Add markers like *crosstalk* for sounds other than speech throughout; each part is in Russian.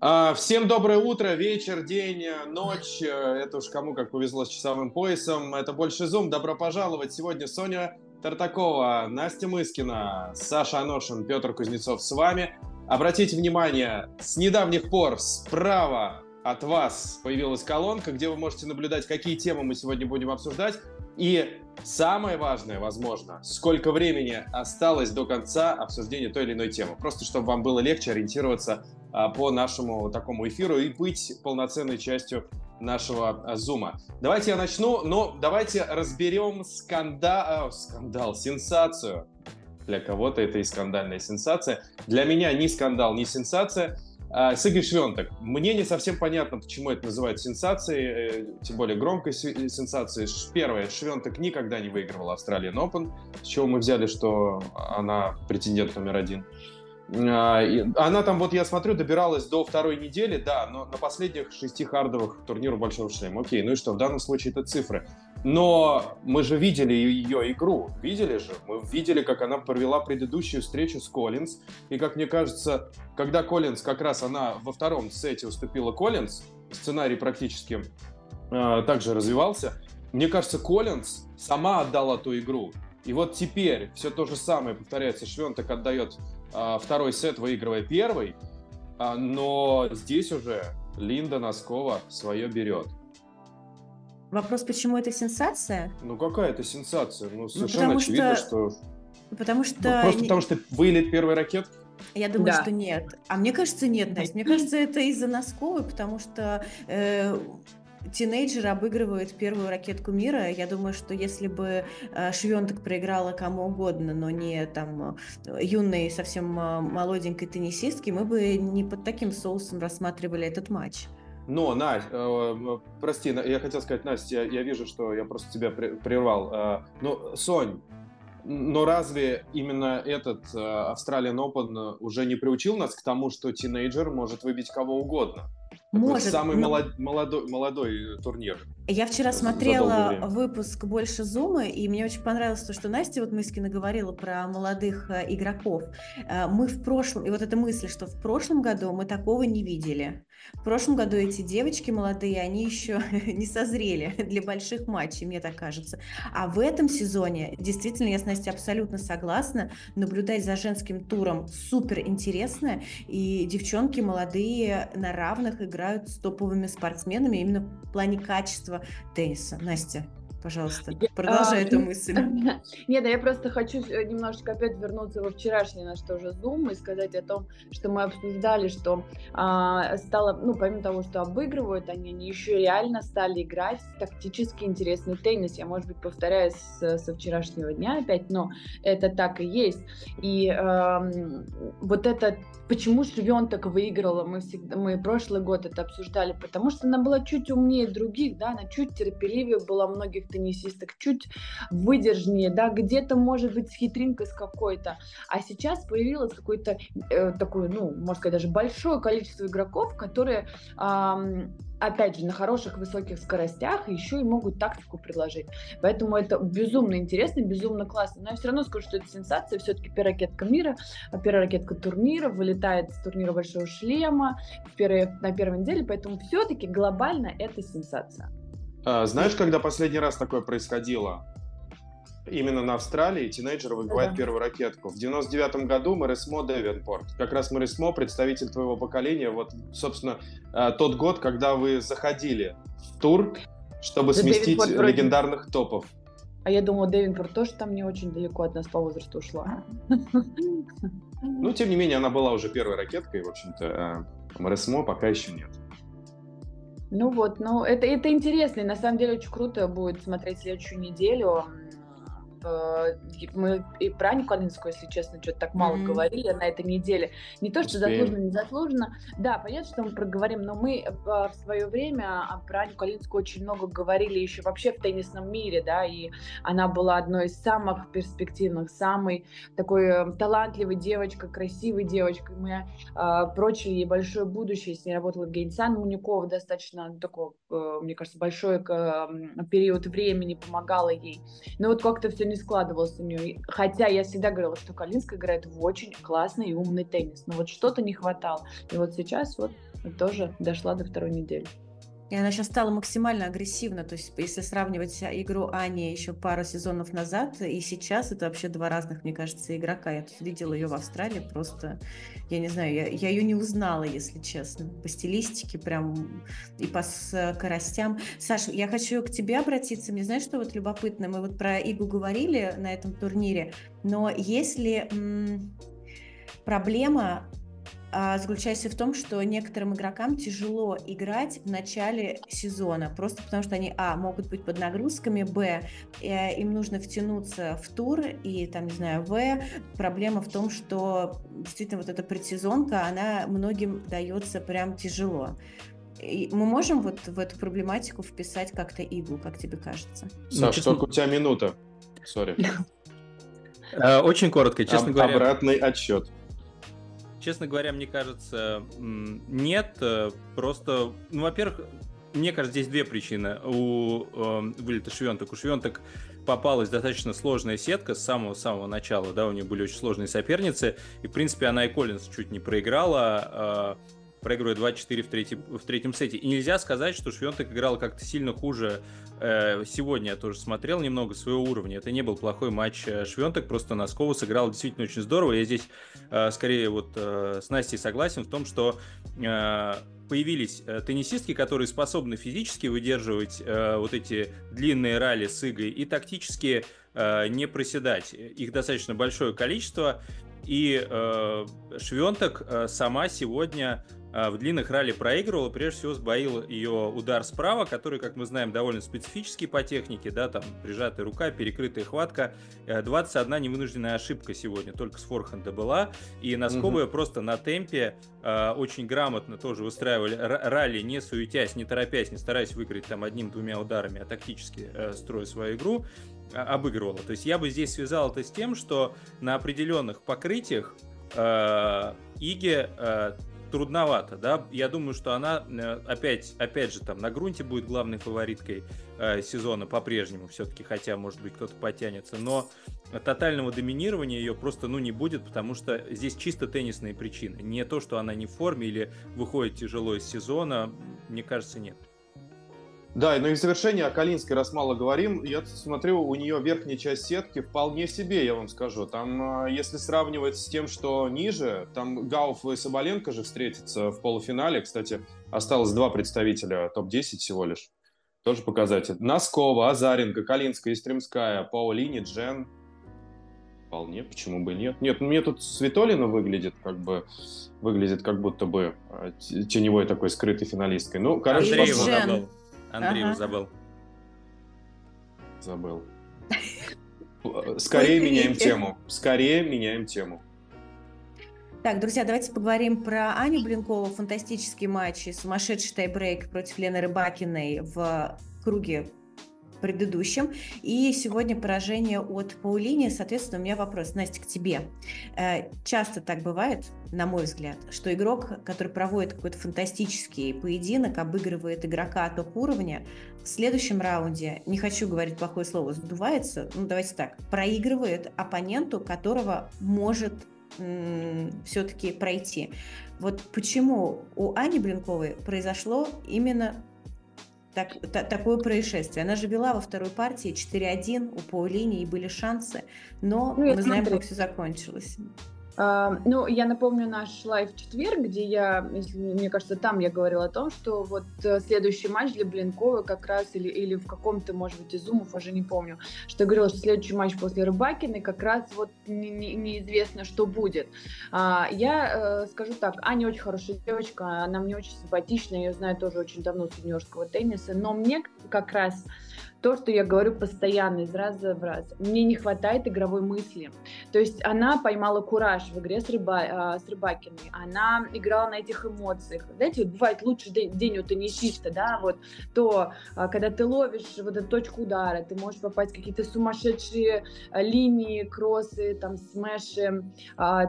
А, всем доброе утро, вечер, день, ночь. Это уж кому как повезло с часовым поясом. Это больше Зум. Добро пожаловать. Сегодня Соня Тартакова, Настя Мыскина, Саша Аношин, Петр Кузнецов с вами. Обратите внимание, с недавних пор справа от вас появилась колонка, где вы можете наблюдать, какие темы мы сегодня будем обсуждать. И самое важное, возможно, сколько времени осталось до конца обсуждения той или иной темы. Просто чтобы вам было легче ориентироваться а, по нашему такому эфиру и быть полноценной частью нашего а, зума. Давайте я начну, но давайте разберем скандал, скандал, сенсацию. Для кого-то это и скандальная сенсация. Для меня ни скандал, ни сенсация. А, Сыгорь Швентек. Мне не совсем понятно, почему это называют сенсацией, э, тем более громкой сенсацией. Первое, Швентек никогда не выигрывала Australian Open, с чего мы взяли, что она претендент номер один. А, она там, вот я смотрю, добиралась до второй недели, да, но на последних шести хардовых турниров Большого Шлема. Окей, ну и что, в данном случае это цифры. Но мы же видели ее игру, видели же? Мы видели, как она провела предыдущую встречу с Коллинз. И, как мне кажется, когда Коллинз, как раз она во втором сете уступила Коллинз, сценарий практически э, также развивался, мне кажется, Коллинз сама отдала ту игру. И вот теперь все то же самое повторяется. Швентек отдает а, второй сет, выигрывая первый, а, но здесь уже Линда Носкова свое берет. Вопрос, почему это сенсация? Ну, какая это сенсация? Ну, ну совершенно ну, очевидно, что... что... Потому что... Ну, просто потому что вылет первой ракетки? Я думаю, да. что нет. А мне кажется, нет, Настя. Мне кажется, это из-за Носковой, потому что э, тинейджер обыгрывает первую ракетку мира. Я думаю, что если бы э, Швенток проиграла кому угодно, но не там юной, совсем э, молоденькой теннисистке, мы бы не под таким соусом рассматривали этот матч. Но, Настя, э, прости, я хотел сказать, Настя, я, я вижу, что я просто тебя прервал. Э, ну, Сонь, но разве именно этот э, Australian Open уже не приучил нас к тому, что тинейджер может выбить кого угодно? Может. Самый но... молод, молодой, молодой турнир. Я вчера смотрела выпуск «Больше зума», и мне очень понравилось то, что Настя вот Мыскина говорила про молодых э, игроков. Э, мы в прошлом, и вот эта мысль, что в прошлом году мы такого не видели. В прошлом году эти девочки молодые, они еще *laughs* не созрели *laughs* для больших матчей, мне так кажется. А в этом сезоне, действительно, я с Настей абсолютно согласна, наблюдать за женским туром супер интересно, и девчонки молодые на равных играют с топовыми спортсменами именно в плане качества тенниса. Настя, Пожалуйста, продолжай а, эту *laughs* мысль. Нет, да я просто хочу э, немножечко опять вернуться во вчерашний наш тоже Zoom и сказать о том, что мы обсуждали, что а, стало, ну, помимо того, что обыгрывают они, они еще реально стали играть в тактически интересный теннис. Я, может быть, повторяюсь с, со вчерашнего дня опять, но это так и есть. И а, вот это, почему Швен так выиграла, мы всегда, мы прошлый год это обсуждали, потому что она была чуть умнее других, да, она чуть терпеливее была многих теннисисток, чуть выдержаннее, да, где-то, может быть, с хитринкой с какой-то. А сейчас появилось какое-то э, такое, ну, можно сказать, даже большое количество игроков, которые э, опять же, на хороших высоких скоростях еще и могут тактику предложить. Поэтому это безумно интересно, безумно классно. Но я все равно скажу, что это сенсация. Все-таки первая ракетка мира, первая ракетка турнира, вылетает с турнира Большого Шлема в первой, на первой неделе. Поэтому все-таки глобально это сенсация. А, знаешь, когда последний раз такое происходило? Именно на Австралии тинейджер выбивает да. первую ракетку. В 99 году Мэрисмо Девенпорт. Как раз Мэрисмо, представитель твоего поколения, вот, собственно, а, тот год, когда вы заходили в тур, чтобы да сместить Дэвинпорт легендарных вроде... топов. А я думала, Девинпорт тоже там не очень далеко от нас по возрасту ушла. Ну, тем не менее, она была уже первой ракеткой, в общем-то. А Мэрисмо пока еще нет. Ну вот, ну это, это интересно, и на самом деле очень круто будет смотреть следующую неделю. Э, мы и про Аню Калинскую, если честно, что-то так мало mm-hmm. говорили на этой неделе. Не то, что Успеем. заслуженно, не заслуженно. Да, понятно, что мы проговорим, но мы э, в свое время про Аню Калинскую очень много говорили еще вообще в теннисном мире, да, и она была одной из самых перспективных, самой такой э, талантливой девочкой, красивой девочкой. Мы э, прочили ей большое будущее, с ней работала Гейнсан Муникова достаточно такой, э, мне кажется, большой э, период времени помогала ей. Но вот как-то все не не складывалось у нее. Хотя я всегда говорила, что Калинская играет в очень классный и умный теннис. Но вот что-то не хватало. И вот сейчас вот тоже дошла до второй недели. И она сейчас стала максимально агрессивна. То есть, если сравнивать игру Ани еще пару сезонов назад и сейчас, это вообще два разных, мне кажется, игрока. Я тут видела ее в Австралии, просто, я не знаю, я, я ее не узнала, если честно. По стилистике прям и по скоростям. Саша, я хочу к тебе обратиться. Мне знаешь, что вот любопытно? Мы вот про Игу говорили на этом турнире, но если проблема заключается в том, что некоторым игрокам тяжело играть в начале сезона, просто потому что они, а, могут быть под нагрузками, б, э, им нужно втянуться в тур, и там, не знаю, в, проблема в том, что действительно вот эта предсезонка, она многим дается прям тяжело. И мы можем вот в эту проблематику вписать как-то иглу, как тебе кажется? Саш, ну, только у тебя минута. Сори. *laughs* Э, очень коротко, честно говоря. Обратный отсчет. Честно говоря, мне кажется, нет. Э, просто, ну, во-первых, мне кажется, здесь две причины у э, вылета Швенток. У Швенток попалась достаточно сложная сетка с самого-самого начала, да, у нее были очень сложные соперницы, и, в принципе, она и Коллинс чуть не проиграла, э, проигрывая 2-4 в, третьем, в третьем сете. И нельзя сказать, что Швенток играл как-то сильно хуже Э, сегодня я тоже смотрел немного своего уровня. Это не был плохой матч э, Швенток, просто Носкова сыграл действительно очень здорово. Я здесь э, скорее вот с Настей согласен в том, что появились теннисистки, которые способны физически выдерживать вот эти длинные ралли с игой и тактически не проседать. Их достаточно большое количество. И э, Швенток сама сегодня в длинных ралли проигрывала, прежде всего сбоил ее удар справа, который, как мы знаем, довольно специфический по технике, да, там прижатая рука, перекрытая хватка. 21 э, невынужденная ошибка сегодня, только с форхенда была, и Носковая угу. просто на темпе э, очень грамотно тоже выстраивали ралли, не суетясь, не торопясь, не стараясь выиграть там одним-двумя ударами, а тактически э, строя свою игру, э, обыгрывала. То есть я бы здесь связал это с тем, что на определенных покрытиях э, Иге э, трудновато, да. Я думаю, что она э, опять, опять же, там на грунте будет главной фавориткой э, сезона по-прежнему все-таки, хотя, может быть, кто-то потянется, но тотального доминирования ее просто, ну, не будет, потому что здесь чисто теннисные причины. Не то, что она не в форме или выходит тяжело из сезона, мне кажется, нет. Да, ну и в завершение о Калинской, раз мало говорим, я смотрю, у нее верхняя часть сетки вполне себе, я вам скажу. Там, а, если сравнивать с тем, что ниже, там Гауф и Соболенко же встретятся в полуфинале. Кстати, осталось два представителя, топ-10 всего лишь. Тоже показатель. Носкова, Азаренко, Калинская, Истремская, Паулини, Джен. Вполне, почему бы и нет. Нет, ну мне тут Светолина выглядит как бы выглядит как будто бы а, теневой такой скрытой финалисткой. Ну, короче, Андреева Андрею ага. забыл. Забыл. *laughs* Скорее меняем тему. Скорее меняем тему. Так, друзья, давайте поговорим про Аню Блинкову. Фантастический матч и сумасшедший тайбрейк против Лены Рыбакиной в круге предыдущем. И сегодня поражение от Паулини. Соответственно, у меня вопрос, Настя, к тебе. Э, часто так бывает, на мой взгляд, что игрок, который проводит какой-то фантастический поединок, обыгрывает игрока топ-уровня, в следующем раунде, не хочу говорить плохое слово, сдувается, ну давайте так, проигрывает оппоненту, которого может все-таки пройти. Вот почему у Ани Блинковой произошло именно так, та, такое происшествие. Она же вела во второй партии 4-1 у Паулини, и были шансы, но ну, мы знаем, как все закончилось. Ну, я напомню наш live четверг, где я, если, мне кажется, там я говорила о том, что вот э, следующий матч для Блинковой как раз, или, или в каком-то, может быть, из зумов, уже не помню, что я говорила, что следующий матч после Рыбакиной как раз вот не, не, неизвестно, что будет. Uh, я uh, скажу так, Аня очень хорошая девочка, она мне очень симпатичная, я ее знаю тоже очень давно с юниорского тенниса, но мне как раз то, что я говорю постоянно из раза в раз. Мне не хватает игровой мысли. То есть она поймала кураж в игре с, Рыба, э, с Рыбакиной. Она играла на этих эмоциях. Знаете, вот бывает лучший день, день у теннисиста, да, вот то, э, когда ты ловишь вот эту точку удара, ты можешь попасть в какие-то сумасшедшие э, линии, кроссы, там, смеши,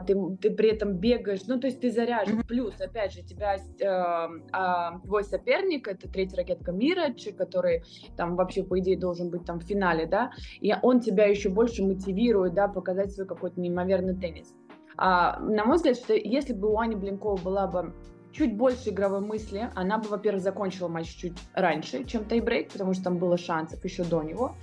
ты, ты при этом бегаешь, ну, то есть ты заряжен. Плюс, опять же, тебя, э, твой соперник, это третья ракетка мира, который там вообще, по идее, идее, должен быть там в финале, да, и он тебя еще больше мотивирует, да, показать свой какой-то неимоверный теннис. А, на мой взгляд, что если бы у Ани Блинкова была бы чуть больше игровой мысли, она бы, во-первых, закончила матч чуть раньше, чем тайбрейк, потому что там было шансов еще до него.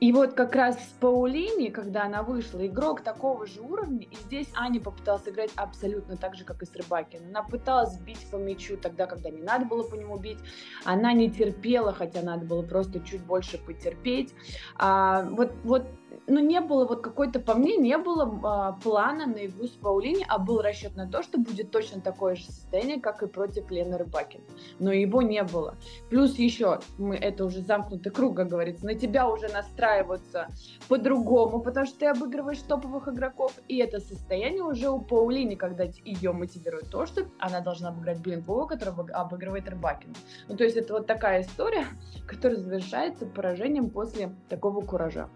И вот как раз с Паулини, когда она вышла, игрок такого же уровня, и здесь Аня попыталась играть абсолютно так же, как и с Рыбакиным. Она пыталась бить по мячу тогда, когда не надо было по нему бить. Она не терпела, хотя надо было просто чуть больше потерпеть. А, вот, вот ну, не было вот какой-то, по мне, не было а, плана на игру с Паулини, а был расчет на то, что будет точно такое же состояние, как и против Лены Рыбакин. Но его не было. Плюс еще, мы, это уже замкнутый круг, как говорится, на тебя уже настраиваются по-другому, потому что ты обыгрываешь топовых игроков, и это состояние уже у Паулини, когда ее мотивирует то, что она должна обыграть Блинкова, который обыгрывает Рыбакина. Ну, то есть это вот такая история, *laughs* которая завершается поражением после такого куража.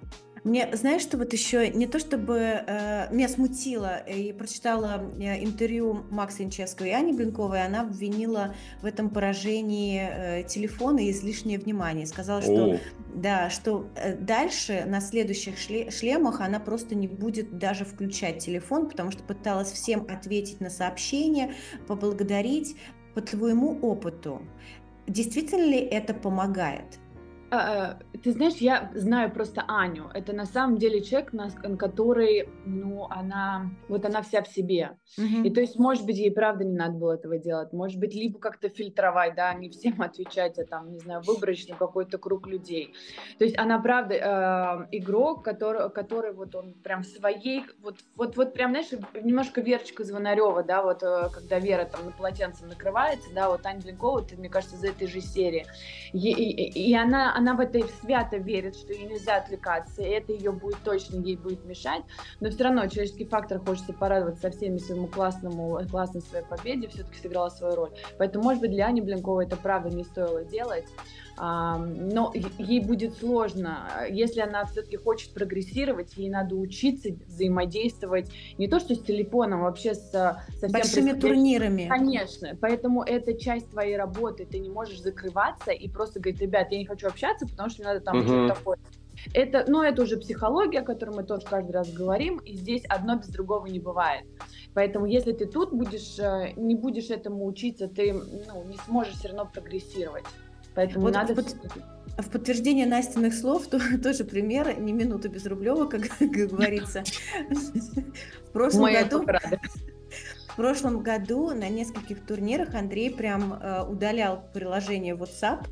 Мне, знаешь, что вот еще не то чтобы э, меня смутило, и прочитала э, интервью Макса Инческого и Ани Блинковой, она обвинила в этом поражении э, телефона и излишнее внимание. Сказала, что, О. да, что э, дальше на следующих шле шлемах она просто не будет даже включать телефон, потому что пыталась всем ответить на сообщения, поблагодарить по твоему опыту. Действительно ли это помогает? А, а, ты знаешь, я знаю просто Аню. Это на самом деле человек, на, который, ну, она, вот она вся в себе. Mm-hmm. И то есть, может быть, ей правда не надо было этого делать. Может быть, либо как-то фильтровать, да, не всем *laughs* отвечать, а там, не знаю, выборочно какой-то круг людей. То есть она правда э, игрок, который, который вот он прям в своей, вот, вот, вот прям, знаешь, немножко Верочка Звонарева, да, вот э, когда Вера там на полотенцем накрывается, да, вот Аня Блинкова, это, мне кажется, из этой же серии. И, и, и она она в это свято верит, что ей нельзя отвлекаться, и это ее будет точно, ей будет мешать, но все равно человеческий фактор хочется порадоваться со всеми своему классному, классной своей победе, все-таки сыграла свою роль. Поэтому, может быть, для Ани Блинковой это правда не стоило делать, но ей будет сложно. Если она все-таки хочет прогрессировать, ей надо учиться взаимодействовать не то что с телефоном, а вообще с, со всем большими турнирами. Конечно, поэтому это часть твоей работы. Ты не можешь закрываться и просто говорить, ребят, я не хочу общаться, потому что мне надо там угу. что-то такое. Это, ну, это уже психология, о которой мы тоже каждый раз говорим, и здесь одно без другого не бывает. Поэтому если ты тут будешь, э, не будешь этому учиться, ты ну, не сможешь все равно прогрессировать. Поэтому вот надо... В, под... в подтверждение Настиных слов *laughs* то, тоже пример, не минута без Рублева, *laughs* как говорится. В прошлом году... В прошлом году на нескольких турнирах Андрей прям э, удалял приложение WhatsApp,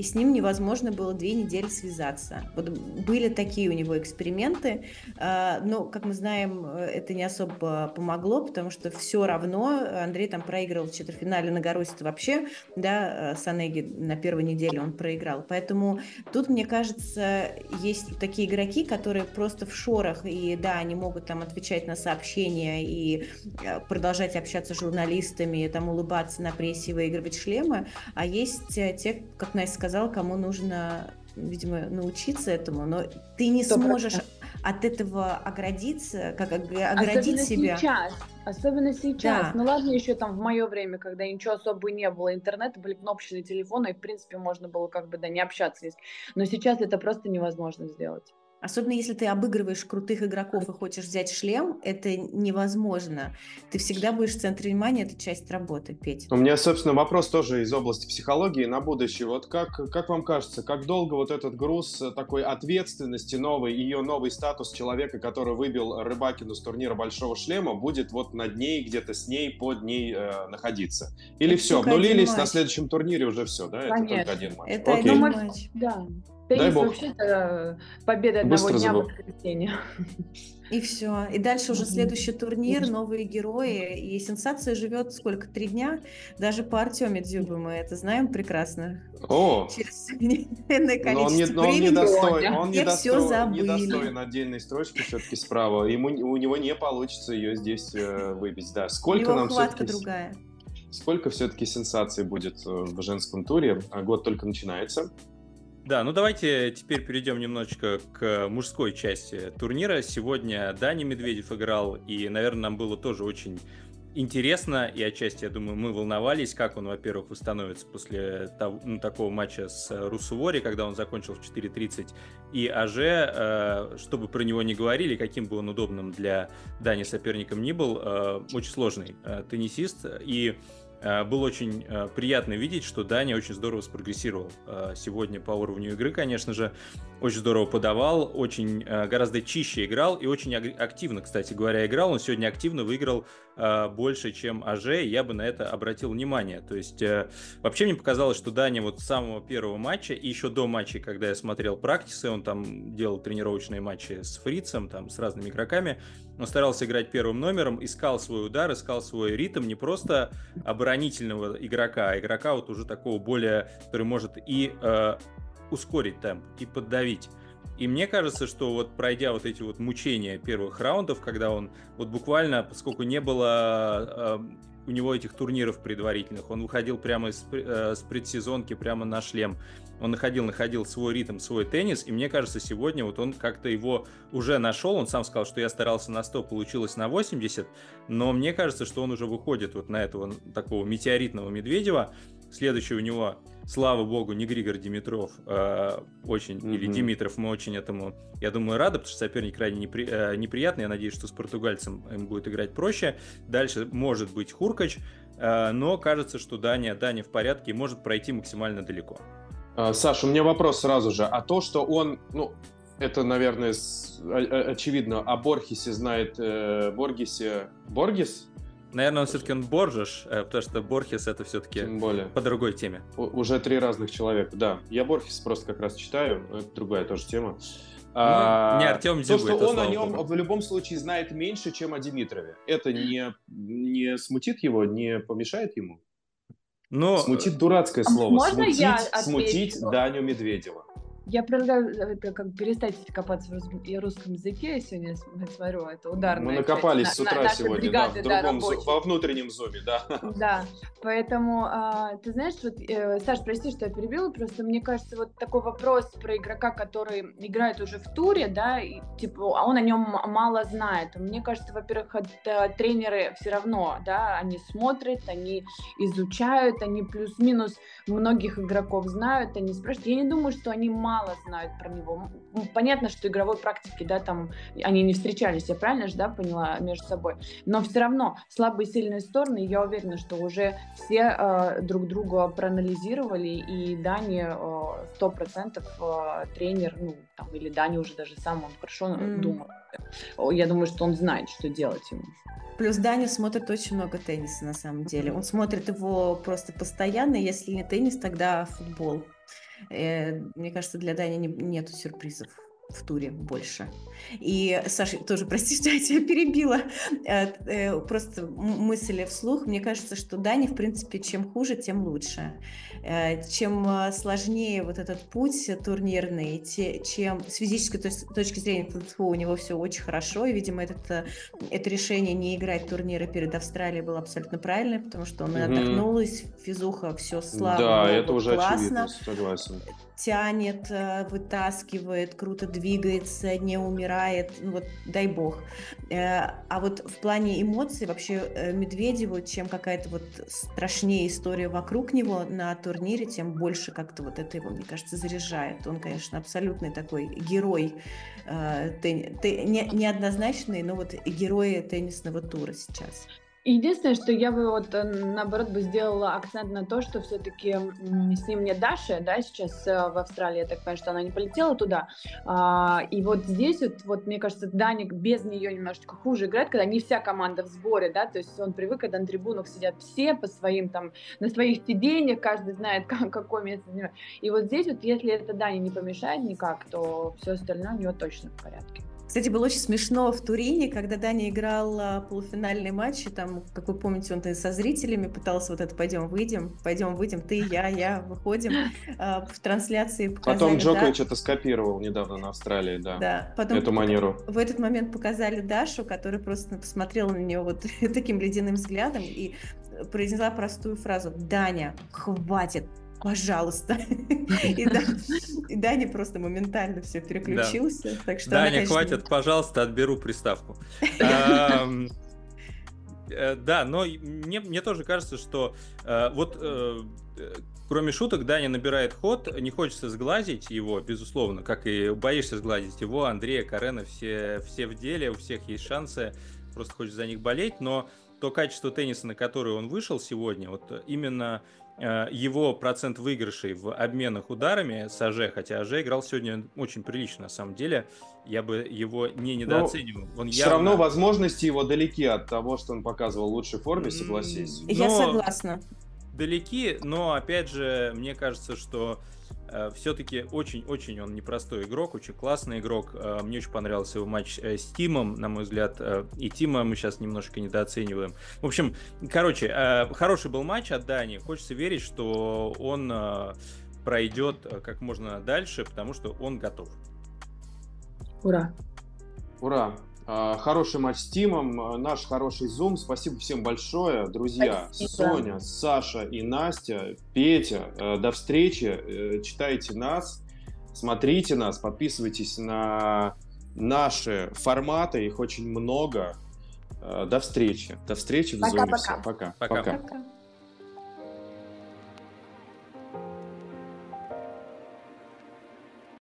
и с ним невозможно было две недели связаться. Вот были такие у него эксперименты, а, но, как мы знаем, это не особо помогло, потому что все равно Андрей там проиграл в четвертьфинале на Гарусе вообще, да, Санеги на первой неделе он проиграл. Поэтому тут, мне кажется, есть такие игроки, которые просто в шорах, и да, они могут там отвечать на сообщения и э, продолжать общаться с журналистами, там улыбаться на прессе, выигрывать шлемы, а есть э, те, как Настя сказала, сказал, кому нужно, видимо, научиться этому, но ты не 100%. сможешь от этого оградиться, как оградить особенно себя. Сейчас, особенно сейчас. Да. Ну ладно, еще там в мое время, когда ничего особо не было, интернета были кнопочные телефоны, и в принципе можно было как бы да не общаться. Но сейчас это просто невозможно сделать. Особенно если ты обыгрываешь крутых игроков и хочешь взять шлем, это невозможно. Ты всегда будешь в центре внимания, это часть работы, Петь. У меня, собственно, вопрос тоже из области психологии на будущее. Вот как, как вам кажется, как долго вот этот груз такой ответственности новый, ее новый статус человека, который выбил Рыбакину с турнира Большого Шлема, будет вот над ней, где-то с ней, под ней э, находиться? Или это все, обнулились, на следующем турнире уже все, да? Конечно. Это только один матч. Это Окей. один матч. Да. Теннис вообще-то победа одного Быстро дня в воскресенье. И все. И дальше уже следующий турнир, новые герои. И сенсация живет сколько? Три дня? Даже по Артеме Дзюбе мы это знаем прекрасно. О! Через но он не, но он не достоин, он не, достоин, не достоин отдельной строчки все-таки справа. Ему, у него не получится ее здесь э, выбить. Да. Сколько нам все-таки... другая. Сколько все-таки сенсаций будет э, в женском туре? А год только начинается. Да, ну давайте теперь перейдем немножечко к мужской части турнира. Сегодня Дани Медведев играл, и, наверное, нам было тоже очень интересно, и отчасти, я думаю, мы волновались, как он, во-первых, восстановится после того, ну, такого матча с Русувори, когда он закончил в 4.30, и АЖ, э, чтобы про него не говорили, каким бы он удобным для Дани соперником ни был, э, очень сложный э, теннисист, и было очень э, приятно видеть, что Даня очень здорово спрогрессировал э, сегодня по уровню игры, конечно же. Очень здорово подавал, очень гораздо чище играл и очень активно, кстати говоря, играл. Он сегодня активно выиграл больше, чем АЖ, и я бы на это обратил внимание. То есть вообще мне показалось, что Даня вот с самого первого матча и еще до матча, когда я смотрел практисы, он там делал тренировочные матчи с Фрицем, там с разными игроками, он старался играть первым номером, искал свой удар, искал свой ритм, не просто оборонительного игрока, а игрока вот уже такого более, который может и э, ускорить темп, и поддавить. И мне кажется, что вот пройдя вот эти вот мучения первых раундов, когда он вот буквально, поскольку не было э, у него этих турниров предварительных, он выходил прямо из, э, с предсезонки прямо на шлем, он находил, находил свой ритм, свой теннис, и мне кажется, сегодня вот он как-то его уже нашел, он сам сказал, что я старался на 100, получилось на 80, но мне кажется, что он уже выходит вот на этого такого метеоритного Медведева, следующий у него, слава богу, не Григор Димитров, э, очень, mm-hmm. или Димитров, мы очень этому, я думаю, рады, потому что соперник крайне непри, э, неприятный, я надеюсь, что с португальцем им будет играть проще, дальше может быть Хуркач, э, но кажется, что Дания, Дания в порядке и может пройти максимально далеко. А, Саша, у меня вопрос сразу же. А то, что он, ну, это, наверное, с, очевидно, о Борхесе знает э, Боргесе. Боргес? Наверное, он все-таки он Боржеш, э, потому что Борхес это все-таки более. по другой теме. У, уже три разных человека, да. Я Борхес просто как раз читаю, это другая тоже тема. Ну, а, не Артем То, что он о нем Богу. в любом случае знает меньше, чем о Димитрове, это не, не смутит его, не помешает ему? Но... Смутить дурацкое а слово. Можно смутить, я смутить Даню Медведева. Я предлагаю это, как перестать копаться в русском языке. Я сегодня смотрю, это ударная Мы накопались часть, с утра на, сегодня, бригады, да, в другом, да, во внутреннем зуме, да. *laughs* Да, поэтому, а, ты знаешь, вот, э, Саш, прости, что я перебила, просто мне кажется, вот такой вопрос про игрока, который играет уже в туре, да, и, типа, а он о нем мало знает. Мне кажется, во-первых, это тренеры все равно, да, они смотрят, они изучают, они плюс-минус многих игроков знают, они спрашивают. Я не думаю, что они мало мало знают про него. Понятно, что игровой практики, да, там они не встречались, я правильно же, да, поняла между собой. Но все равно слабые и сильные стороны, я уверена, что уже все э, друг друга проанализировали, и Дани э, сто э, процентов э, тренер, ну, там, или Дани уже даже сам, он хорошо mm. думает. Я думаю, что он знает, что делать ему. Плюс Даня смотрит очень много тенниса на самом деле. Он смотрит его просто постоянно. Если не теннис, тогда футбол. Э, мне кажется, для Дани не, нет сюрпризов в туре больше. И, Саша, тоже *laughs* прости, что я тебя перебила. Э, э, просто мысли вслух. Мне кажется, что Дани, в принципе, чем хуже, тем лучше. Э, чем сложнее вот этот путь турнирный, чем с физической точки зрения у него все очень хорошо. И, видимо, этот, это решение не играть турниры перед Австралией было абсолютно правильное, потому что он mm-hmm. отдохнулась, физуха, все слава Да, Богу, это уже классно. очевидно, согласен тянет, э, вытаскивает, круто двигается, не умирает, ну вот дай бог. Э, а вот в плане эмоций вообще э, Медведеву, чем какая-то вот страшнее история вокруг него на турнире, тем больше как-то вот это его, мне кажется, заряжает. Он, конечно, абсолютный такой герой, тен... не, неоднозначный, но вот герой теннисного тура сейчас. Единственное, что я бы вот э, наоборот бы сделала акцент на то, что все-таки с ним нет Даши, да, сейчас э, в Австралии, я так понимаю, что она не полетела туда. А, и вот здесь вот, вот, мне кажется, Даник без нее немножечко хуже играет, когда не вся команда в сборе, да, то есть он привык, когда на трибунах сидят все по своим там, на своих сиденьях, каждый знает, *laughs* как, какое место. И вот здесь вот, если это Дани не помешает никак, то все остальное у него точно в порядке. Кстати, было очень смешно в Турине, когда Даня играл а, полуфинальный матч, и там, как вы помните, он со зрителями пытался вот это «пойдем, выйдем, пойдем, выйдем, ты, я, я, выходим». *laughs* А, в трансляции показали... Потом Джокович да, это скопировал недавно на Австралии, да, да потом эту манеру. В этот момент показали Дашу, которая просто посмотрела на нее вот *laughs* таким ледяным взглядом и произнесла простую фразу «Даня, хватит, пожалуйста. *laughs* И, да, и Даня просто моментально все переключился. Да. Так что Даня, конечно... хватит, пожалуйста, отберу приставку. *laughs* Э, да, но мне, мне тоже кажется, что э, вот э, кроме шуток, Даня набирает ход, не хочется сглазить его, безусловно, как и боишься сглазить его, Андрея, Карена, все, все в деле, у всех есть шансы, просто хочется за них болеть, но то качество тенниса, на которое он вышел сегодня, вот именно Э, его процент выигрышей в обменах ударами с АЖ, хотя АЖ играл сегодня очень прилично, на самом деле, я бы его не недооценивал. Он явно... Все равно возможности его далеки от того, что он показывал в лучшей форме, согласись. Я но... согласна. Далеки, но опять же, мне кажется, что Э, все-таки очень-очень он непростой игрок, очень классный игрок. Э, мне очень понравился его матч э, с Тимом, на мой взгляд. И Тима мы сейчас немножко недооцениваем. В общем, короче, хороший был матч от Дани. Хочется верить, что он пройдет как можно дальше, потому что он готов. Ура! Ура! А, хороший матч с Тимом, а, наш хороший зум. Спасибо всем большое, друзья. Спасибо. Соня, Саша и Настя, Петя. Э, до встречи. Э, читайте нас, смотрите нас, подписывайтесь на наши форматы, их очень много. Э, до встречи. До встречи в Пока-пока. Пока. Пока. Пока. Пока.